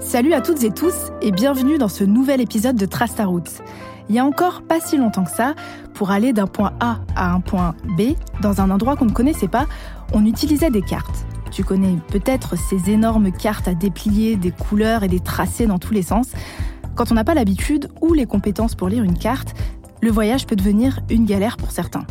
Salut à toutes et tous et bienvenue dans ce nouvel épisode de Trace ta route. Il y a encore pas si longtemps que ça, pour aller d'un point A à un point B, dans un endroit qu'on ne connaissait pas, on utilisait des cartes. Tu connais peut-être ces énormes cartes à déplier, des couleurs et des tracés dans tous les sens. Quand on n'a pas l'habitude ou les compétences pour lire une carte, le voyage peut devenir une galère pour certains.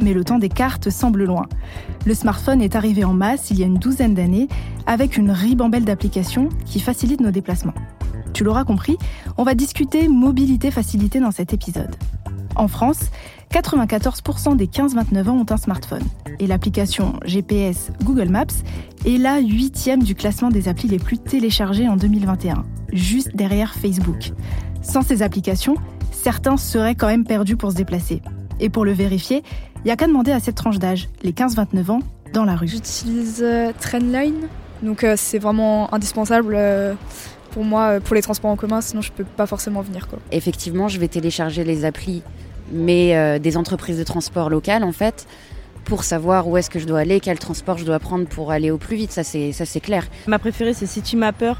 Mais le temps des cartes semble loin. Le smartphone est arrivé en masse il y a une douzaine d'années avec une ribambelle d'applications qui facilitent nos déplacements. Tu l'auras compris, on va discuter mobilité facilitée dans cet épisode. En France, 94% des 15-29 ans ont un smartphone et l'application GPS Google Maps est la huitième du classement des applis les plus téléchargées en 2021, juste derrière Facebook. Sans ces applications, certains seraient quand même perdus pour se déplacer. Et pour le vérifier, il n'y a qu'à demander à cette tranche d'âge, les 15-29 ans, dans la rue. J'utilise euh, Trendline, donc euh, c'est vraiment indispensable euh, pour moi pour les transports en commun, sinon je peux pas forcément venir. Quoi. Effectivement, je vais télécharger les applis, mais des entreprises de transport locales en fait pour savoir où est-ce que je dois aller, quel transport je dois prendre pour aller au plus vite, ça c'est ça c'est clair. Ma préférée c'est Citymapper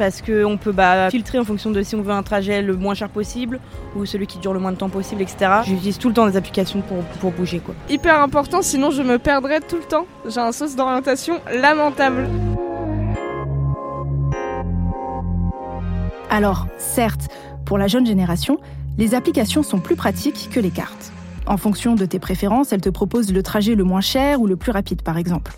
parce qu'on peut bah, filtrer en fonction de si on veut un trajet le moins cher possible ou celui qui dure le moins de temps possible, etc. J'utilise tout le temps des applications pour, pour bouger. Quoi. Hyper important, sinon je me perdrais tout le temps. J'ai un sauce d'orientation lamentable. Alors, certes, pour la jeune génération, les applications sont plus pratiques que les cartes. En fonction de tes préférences, elles te proposent le trajet le moins cher ou le plus rapide, par exemple.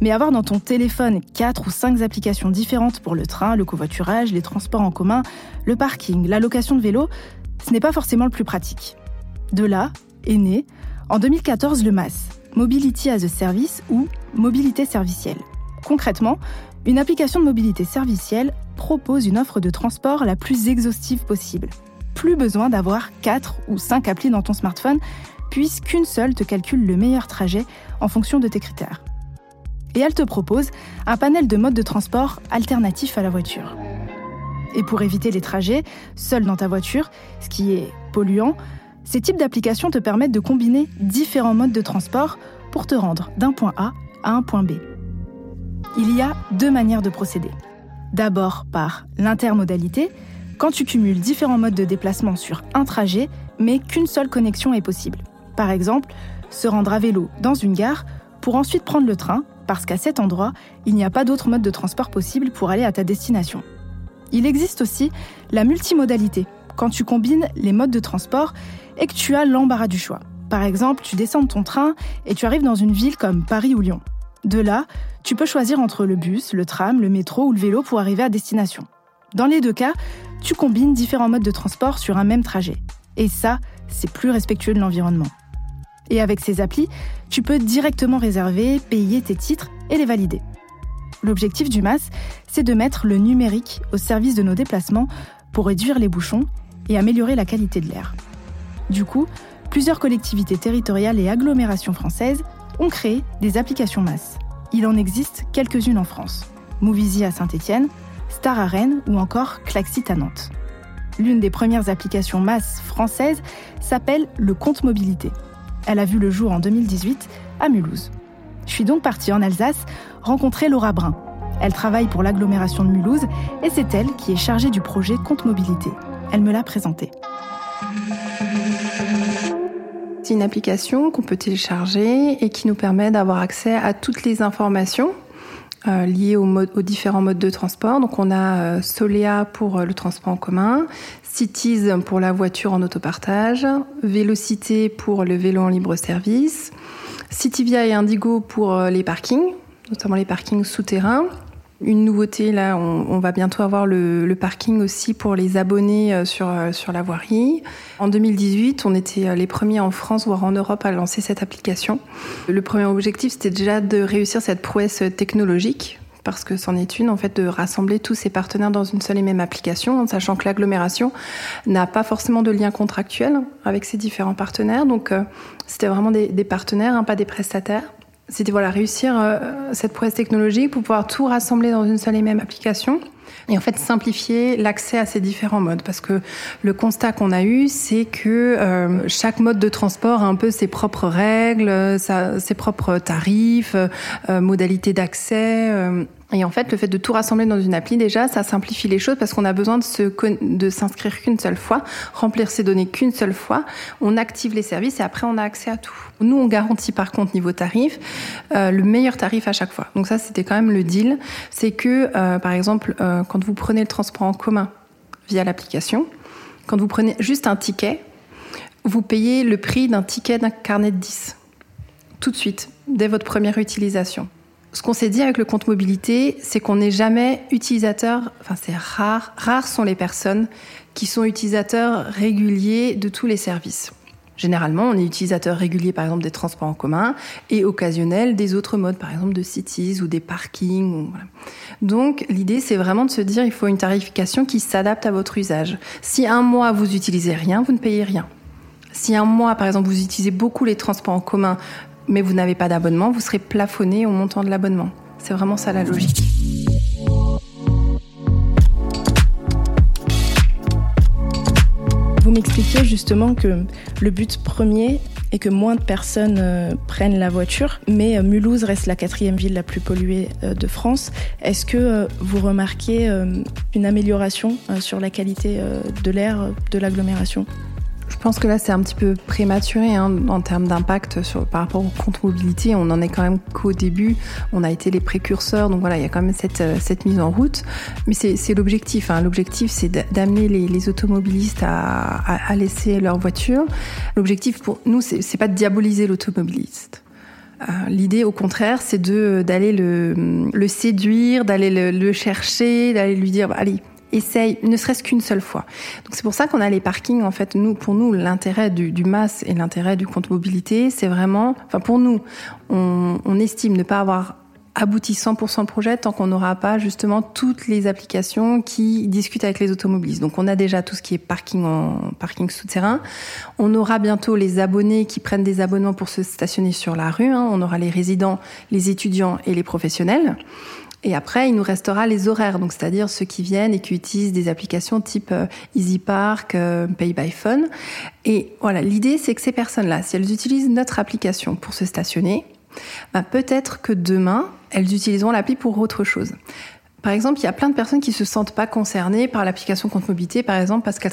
Mais avoir dans ton téléphone 4 ou 5 applications différentes pour le train, le covoiturage, les transports en commun, le parking, la location de vélo, ce n'est pas forcément le plus pratique. De là est né, en 2014, le MAS, Mobility as a Service ou Mobilité servicielle. Concrètement, une application de mobilité servicielle propose une offre de transport la plus exhaustive possible. Plus besoin d'avoir 4 ou 5 applis dans ton smartphone, puisqu'une seule te calcule le meilleur trajet en fonction de tes critères et elle te propose un panel de modes de transport alternatifs à la voiture. Et pour éviter les trajets, seul dans ta voiture, ce qui est polluant, ces types d'applications te permettent de combiner différents modes de transport pour te rendre d'un point A à un point B. Il y a deux manières de procéder. D'abord par l'intermodalité, quand tu cumules différents modes de déplacement sur un trajet, mais qu'une seule connexion est possible. Par exemple, se rendre à vélo dans une gare pour ensuite prendre le train parce qu'à cet endroit, il n'y a pas d'autre mode de transport possible pour aller à ta destination. Il existe aussi la multimodalité, quand tu combines les modes de transport et que tu as l'embarras du choix. Par exemple, tu descends de ton train et tu arrives dans une ville comme Paris ou Lyon. De là, tu peux choisir entre le bus, le tram, le métro ou le vélo pour arriver à destination. Dans les deux cas, tu combines différents modes de transport sur un même trajet. Et ça, c'est plus respectueux de l'environnement. Et avec ces applis, tu peux directement réserver, payer tes titres et les valider. L'objectif du MAS, c'est de mettre le numérique au service de nos déplacements pour réduire les bouchons et améliorer la qualité de l'air. Du coup, plusieurs collectivités territoriales et agglomérations françaises ont créé des applications MAS. Il en existe quelques-unes en France. Movizy à Saint-Étienne, Star à Rennes ou encore Klaxit à Nantes. L'une des premières applications MAS françaises s'appelle le compte mobilité. Elle a vu le jour en 2018 à Mulhouse. Je suis donc partie en Alsace rencontrer Laura Brun. Elle travaille pour l'agglomération de Mulhouse et c'est elle qui est chargée du projet Compte Mobilité. Elle me l'a présenté. C'est une application qu'on peut télécharger et qui nous permet d'avoir accès à toutes les informations liées aux, aux, différents modes de transport. Donc on a euh, Solea pour euh, le transport en commun, Cities pour la voiture en autopartage, Vélocité pour le vélo en libre service, Citivia et Indigo pour euh, les parkings, notamment les parkings souterrains. Une nouveauté, là, on, va bientôt avoir le, parking aussi pour les abonnés euh, sur, euh, sur la voirie. En 2018, on était les premiers en France, voire en Europe, à lancer cette application. Le premier objectif, c'était déjà de réussir cette prouesse technologique parce que c'en est une, en fait, de rassembler tous ces partenaires dans une seule et même application, en sachant que l'agglomération n'a pas forcément de lien contractuel avec ses différents partenaires. Donc, euh, c'était vraiment des, partenaires, hein, pas des prestataires. C'était voilà réussir euh, cette prouesse technologique pour pouvoir tout rassembler dans une seule et même application et en fait simplifier l'accès à ces différents modes parce que le constat qu'on a eu c'est que euh, chaque mode de transport a un peu ses propres règles, sa, ses propres tarifs, euh, modalités d'accès. Euh, Et en fait, le fait de tout rassembler dans une appli, déjà, ça simplifie les choses parce qu'on a besoin de, s'inscrire qu'une seule fois, remplir ces données qu'une seule fois. On active les services et après, on a accès à tout. Nous, on garantit par contre, niveau tarif, euh, le meilleur tarif à chaque fois. Donc ça, c'était quand même le deal. C'est que, euh, par exemple, euh, quand vous prenez le transport en commun via l'application, quand vous prenez juste un ticket, vous payez le prix d'un ticket d'un carnet de 10. Tout de suite, dès votre première utilisation. Ce qu'on s'est dit avec le compte mobilité, c'est qu'on n'est jamais utilisateur, enfin c'est rare, rares sont les personnes qui sont utilisateurs réguliers de tous les services. Généralement, on est utilisateur régulier, par exemple, des transports en commun et occasionnel des autres modes, par exemple de cities ou des parkings. Donc, l'idée, c'est vraiment de se dire, il faut une tarification qui s'adapte à votre usage. Si un mois, vous utilisez rien, vous ne payez rien. Si un mois, par exemple, vous utilisez beaucoup les transports en commun, mais vous n'avez pas d'abonnement, vous serez plafonné au montant de l'abonnement. C'est vraiment ça la logique. Vous m'expliquiez justement que le but premier est que moins de personnes euh, prennent la voiture, mais euh, Mulhouse reste la quatrième ville la plus polluée euh, de France. Est-ce que vous remarquez une amélioration sur la qualité de l'air de l'agglomération? Pense que là, c'est un petit peu prématuré hein, en termes d'impact par rapport au compte mobilité. On en est quand même qu'au début. On a été les précurseurs, donc voilà, il y a quand même cette, euh, mise en route. Mais c'est l'objectif. Hein. L'objectif, c'est d'amener les, automobilistes à, laisser leur voiture. L'objectif pour nous, c'est pas de diaboliser l'automobiliste. Euh, L'idée, au contraire, c'est d'aller le, séduire, d'aller le, le, chercher, d'aller lui dire, allez, essaye, ne serait-ce qu'une seule fois. Donc c'est pour ça qu'on a les parkings. En fait, nous, pour nous, l'intérêt du, du MAS et l'intérêt du compte mobilité, c'est vraiment, enfin pour nous, on, estime ne pas avoir abouti 100% le projet tant qu'on n'aura pas justement toutes les applications qui discutent avec les automobilistes. Donc on a déjà tout ce qui est parking en parking souterrain. On aura bientôt les abonnés qui prennent des abonnements pour se stationner sur la rue. Hein. On aura les résidents, les étudiants et les professionnels. Et après, il nous restera les horaires, donc c'est-à-dire ceux qui viennent et qui utilisent des applications type euh, Easy Park, euh, Pay by Phone. Et voilà, l'idée, c'est que ces personnes-là, si elles utilisent notre application pour se stationner, bah, peut-être que demain, elles utiliseront l'appli pour autre chose. Par exemple, il y a plein de personnes qui se sentent pas concernées par l'application compte mobilité, par exemple, parce qu'elles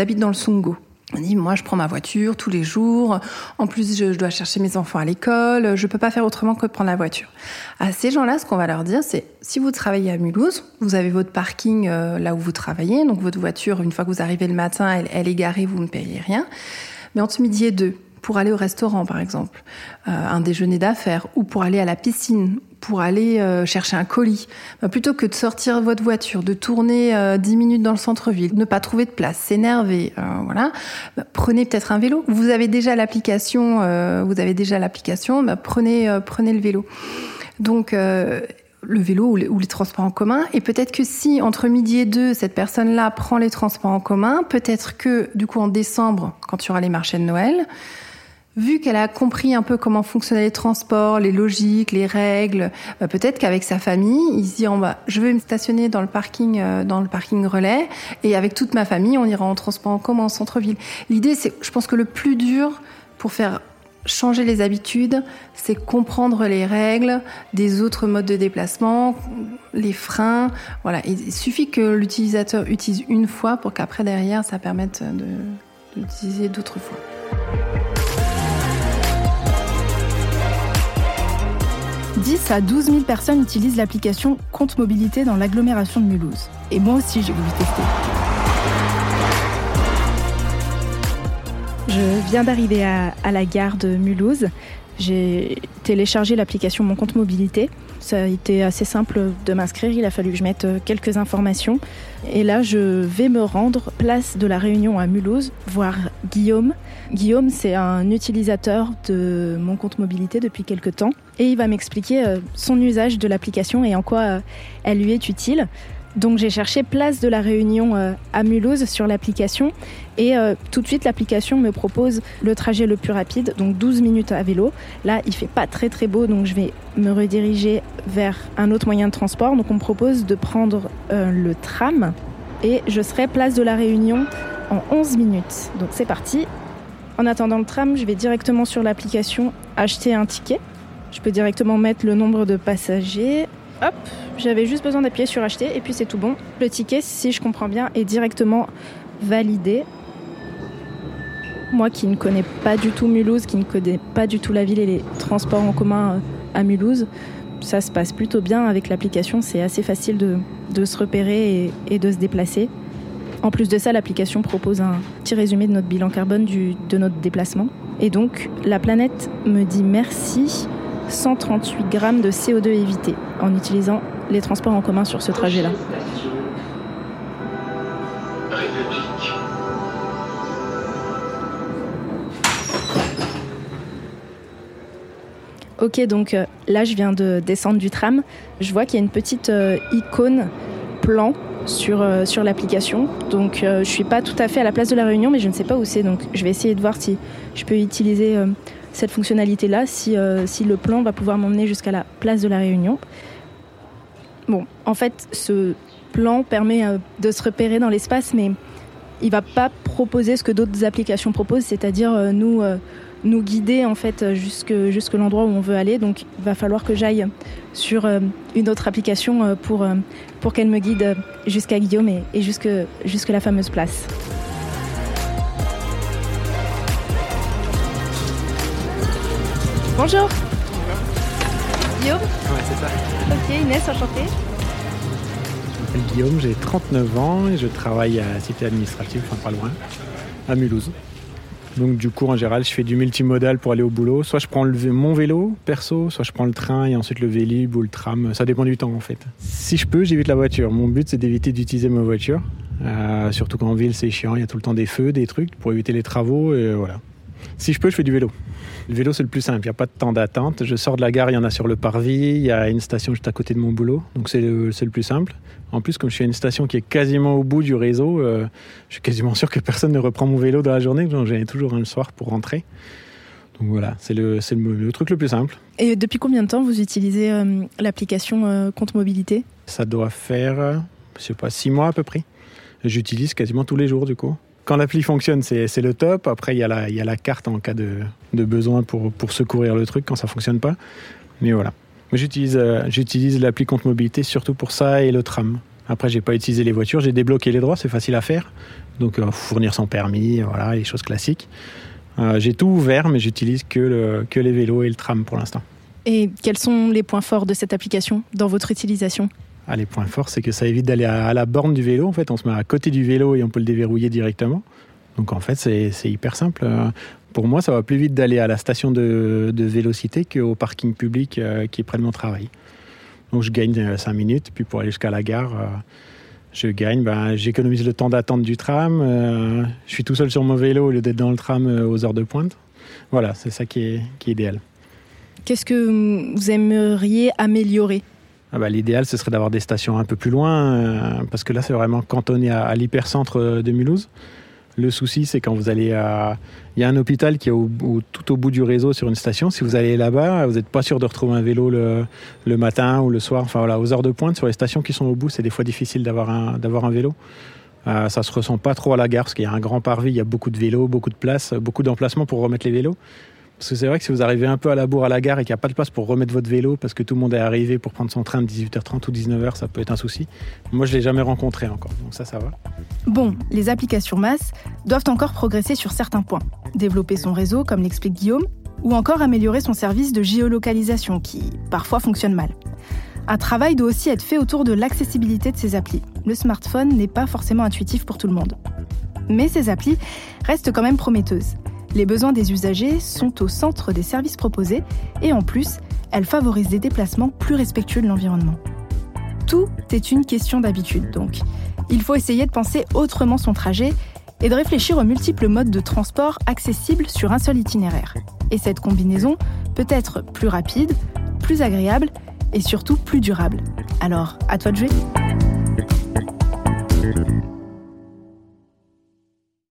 habitent dans le Sungo. On dit, moi, je prends ma voiture tous les jours. En plus, je, dois chercher mes enfants à l'école. Je peux pas faire autrement que prendre la voiture. À ces gens-là, ce qu'on va leur dire, c'est, si vous travaillez à Mulhouse, vous avez votre parking euh, là où vous travaillez. Donc, votre voiture, une fois que vous arrivez le matin, elle, elle est garée, vous ne payez rien. Mais entre midi et deux, pour aller au restaurant, par exemple, euh, un déjeuner d'affaires, ou pour aller à la piscine, pour aller euh, chercher un colis, bah, plutôt que de sortir votre voiture, de tourner euh, 10 minutes dans le centre-ville, ne pas trouver de place, s'énerver, euh, voilà, bah, prenez peut-être un vélo. Vous avez déjà l'application, euh, vous avez déjà l'application, bah, prenez prenez le vélo. Donc le vélo ou les, ou les, transports en commun. Et peut-être que si entre midi et deux, cette personne-là prend les transports en commun, peut-être que du coup en décembre, quand il y aura les marchés de Noël, vu qu'elle a compris un peu comment fonctionnaient les transports, les logiques, les règles, bah peut-être qu'avec sa famille, il se dit on va, je vais me stationner dans le parking, euh, dans le parking relais, et avec toute ma famille, on ira en transport en commun en centre-ville. L'idée, c'est, je pense que le plus dur pour faire changer les habitudes, c'est comprendre les règles des autres modes de déplacement, les freins. Voilà, il suffit que l'utilisateur utilise une fois pour qu'après derrière, ça permette d'utiliser d'autres fois. 10 à 12 000 personnes utilisent l'application Compte Mobilité dans l'agglomération de Mulhouse. Et moi aussi, j'ai voulu tester. Je viens d'arriver à, à, la gare de Mulhouse. J'ai téléchargé l'application Mon Compte Mobilité. Ça a été assez simple de m'inscrire. Il a fallu que je mette quelques informations. Et là, je vais me rendre place de la Réunion à Mulhouse, voir Guillaume. Guillaume, c'est un utilisateur de mon compte mobilité depuis quelques temps. Et il va m'expliquer son usage de l'application et en quoi elle lui est utile. Donc j'ai cherché place de la Réunion euh, à Mulhouse sur l'application et euh, tout de suite l'application me propose le trajet le plus rapide, donc 12 minutes à vélo. Là il fait pas très très beau donc je vais me rediriger vers un autre moyen de transport. Donc on me propose de prendre euh, le tram et je serai place de la Réunion en 11 minutes. Donc c'est parti. En attendant le tram, je vais directement sur l'application acheter un ticket. Je peux directement mettre le nombre de passagers hop, j'avais juste besoin d'appuyer sur acheter et puis c'est tout bon. Le ticket, si je comprends bien, est directement validé. Moi qui ne connais pas du tout Mulhouse, qui ne connais pas du tout la ville et les transports en commun euh, à Mulhouse, ça se passe plutôt bien avec l'application. C'est assez facile de, se repérer et, de se déplacer. En plus de ça, l'application propose un petit résumé de notre bilan carbone de notre déplacement. Et donc, la planète me dit merci 138 grammes de CO2 évités en utilisant les transports en commun sur ce trajet-là. Ok, donc euh, là je viens de descendre du tram. Je vois qu'il y a une petite euh, icône plan sur, euh, sur l'application. Donc je suis pas tout à fait à la place de la réunion, mais je ne sais pas où c'est. Donc je vais essayer de voir si je peux utiliser cette fonctionnalité-là, si, si le plan va pouvoir m'emmener jusqu'à la place de la réunion. Bon, en fait, ce plan permet de se repérer dans l'espace, mais il va pas proposer ce que d'autres applications proposent, c'est-à-dire nous nous guider en fait jusque, l'endroit où on veut aller. Donc il va falloir que j'aille sur euh, une autre application euh, pour, euh, qu'elle me guide jusqu'à Guillaume et, et jusque la fameuse place. Bonjour Guillaume Ouais, c'est ça. Ok, Inès, enchantée. Je m'appelle Guillaume, j'ai 39 ans et je travaille à la cité administrative, enfin pas loin, à Mulhouse. Donc du coup, en général, je fais du multimodal pour aller au boulot. Soit je prends mon vélo perso, soit je prends le train et ensuite le vélib ou le tram. Ça dépend du temps en fait. Si je peux, j'évite la voiture. Mon but, c'est d'éviter d'utiliser ma voiture. Euh, surtout qu'en ville, c'est chiant. Il y a tout le temps des feux, des trucs pour éviter les travaux. Et voilà. Si je peux, je fais du vélo. Le vélo, c'est le plus simple. Il n'y a pas de temps d'attente. Je sors de la gare, il y en a sur le parvis. Il y a une station juste à côté de mon boulot. Donc, c'est le, le, plus simple. En plus, comme je suis à une station qui est quasiment au bout du réseau, euh, je suis quasiment sûr que personne ne reprend mon vélo dans la journée. Donc, j'en ai toujours un le soir pour rentrer. Donc voilà, c'est le, le, truc le plus simple. Et depuis combien de temps vous utilisez euh, l'application euh, Compte Mobilité? Ça doit faire, je sais pas, six mois à peu près. J'utilise quasiment tous les jours du coup quand l'appli fonctionne, c'est le top. Après, il y, a la, carte en cas de, besoin pour, secourir le truc quand ça fonctionne pas. Mais voilà. J'utilise euh, j'utilise l'appli compte mobilité surtout pour ça et le tram. Après, j'ai pas utilisé les voitures, j'ai débloqué les droits, c'est facile à faire. Donc, euh, fournir son permis, voilà, les choses classiques. Euh, j'ai tout ouvert, mais j'utilise que les vélos et le tram pour l'instant. Et quels sont les points forts de cette application dans votre utilisation? Ah, les points forts, c'est que ça évite d'aller à, la borne du vélo. En fait, on se met à côté du vélo et on peut le déverrouiller directement. Donc en fait, c'est hyper simple. Pour moi, ça va plus vite d'aller à la station de, de vélocité qu'au parking public euh, qui est près de mon travail. Donc je gagne 5 euh, minutes, puis pour aller jusqu'à la gare, euh, je gagne, ben, j'économise le temps d'attente du tram, je suis tout seul sur mon vélo au lieu d'être dans le tram aux heures de pointe. Voilà, c'est ça qui est idéal. Qu'est-ce que vous aimeriez améliorer? Ah bah, L'idéal, ce serait d'avoir des stations un peu plus loin, euh, parce que là, c'est vraiment cantonné à, l'hypercentre de Mulhouse. Le souci, c'est quand vous allez à... Il y a un hôpital qui est tout au bout du réseau sur une station. Si vous allez là-bas, vous n'êtes pas sûr de retrouver un vélo le, matin ou le soir. Enfin voilà, aux heures de pointe, sur les stations qui sont au bout, c'est des fois difficile d'avoir un, d'avoir un vélo. Euh, ça se ressent pas trop à la gare parce qu'il y a un grand parvis, il y a beaucoup de vélos, beaucoup de places, beaucoup d'emplacements pour remettre les vélos. Parce que c'est vrai que si vous arrivez un peu à la bourre à la gare et qu'il n'y a pas de place pour remettre votre vélo parce que tout le monde est arrivé pour prendre son train de 18h30 ou 19h, ça peut être un souci. Moi, je ne l'ai jamais rencontré encore, donc ça, ça va. Bon, les applications masse doivent encore progresser sur certains points. Développer son réseau, comme l'explique Guillaume, ou encore améliorer son service de géolocalisation qui, parfois, fonctionne mal. Un travail doit aussi être fait autour de l'accessibilité de ces applis. Le smartphone n'est pas forcément intuitif pour tout le monde. Mais ces applis restent quand même prometteuses. Les besoins des usagers sont au centre des services proposés et en plus, elles favorisent des déplacements plus respectueux de l'environnement. Tout est une question d'habitude donc. Il faut essayer de penser autrement son trajet et de réfléchir aux multiples modes de transport accessibles sur un seul itinéraire. Et cette combinaison peut être plus rapide, plus agréable et surtout plus durable. Alors, à toi de jouer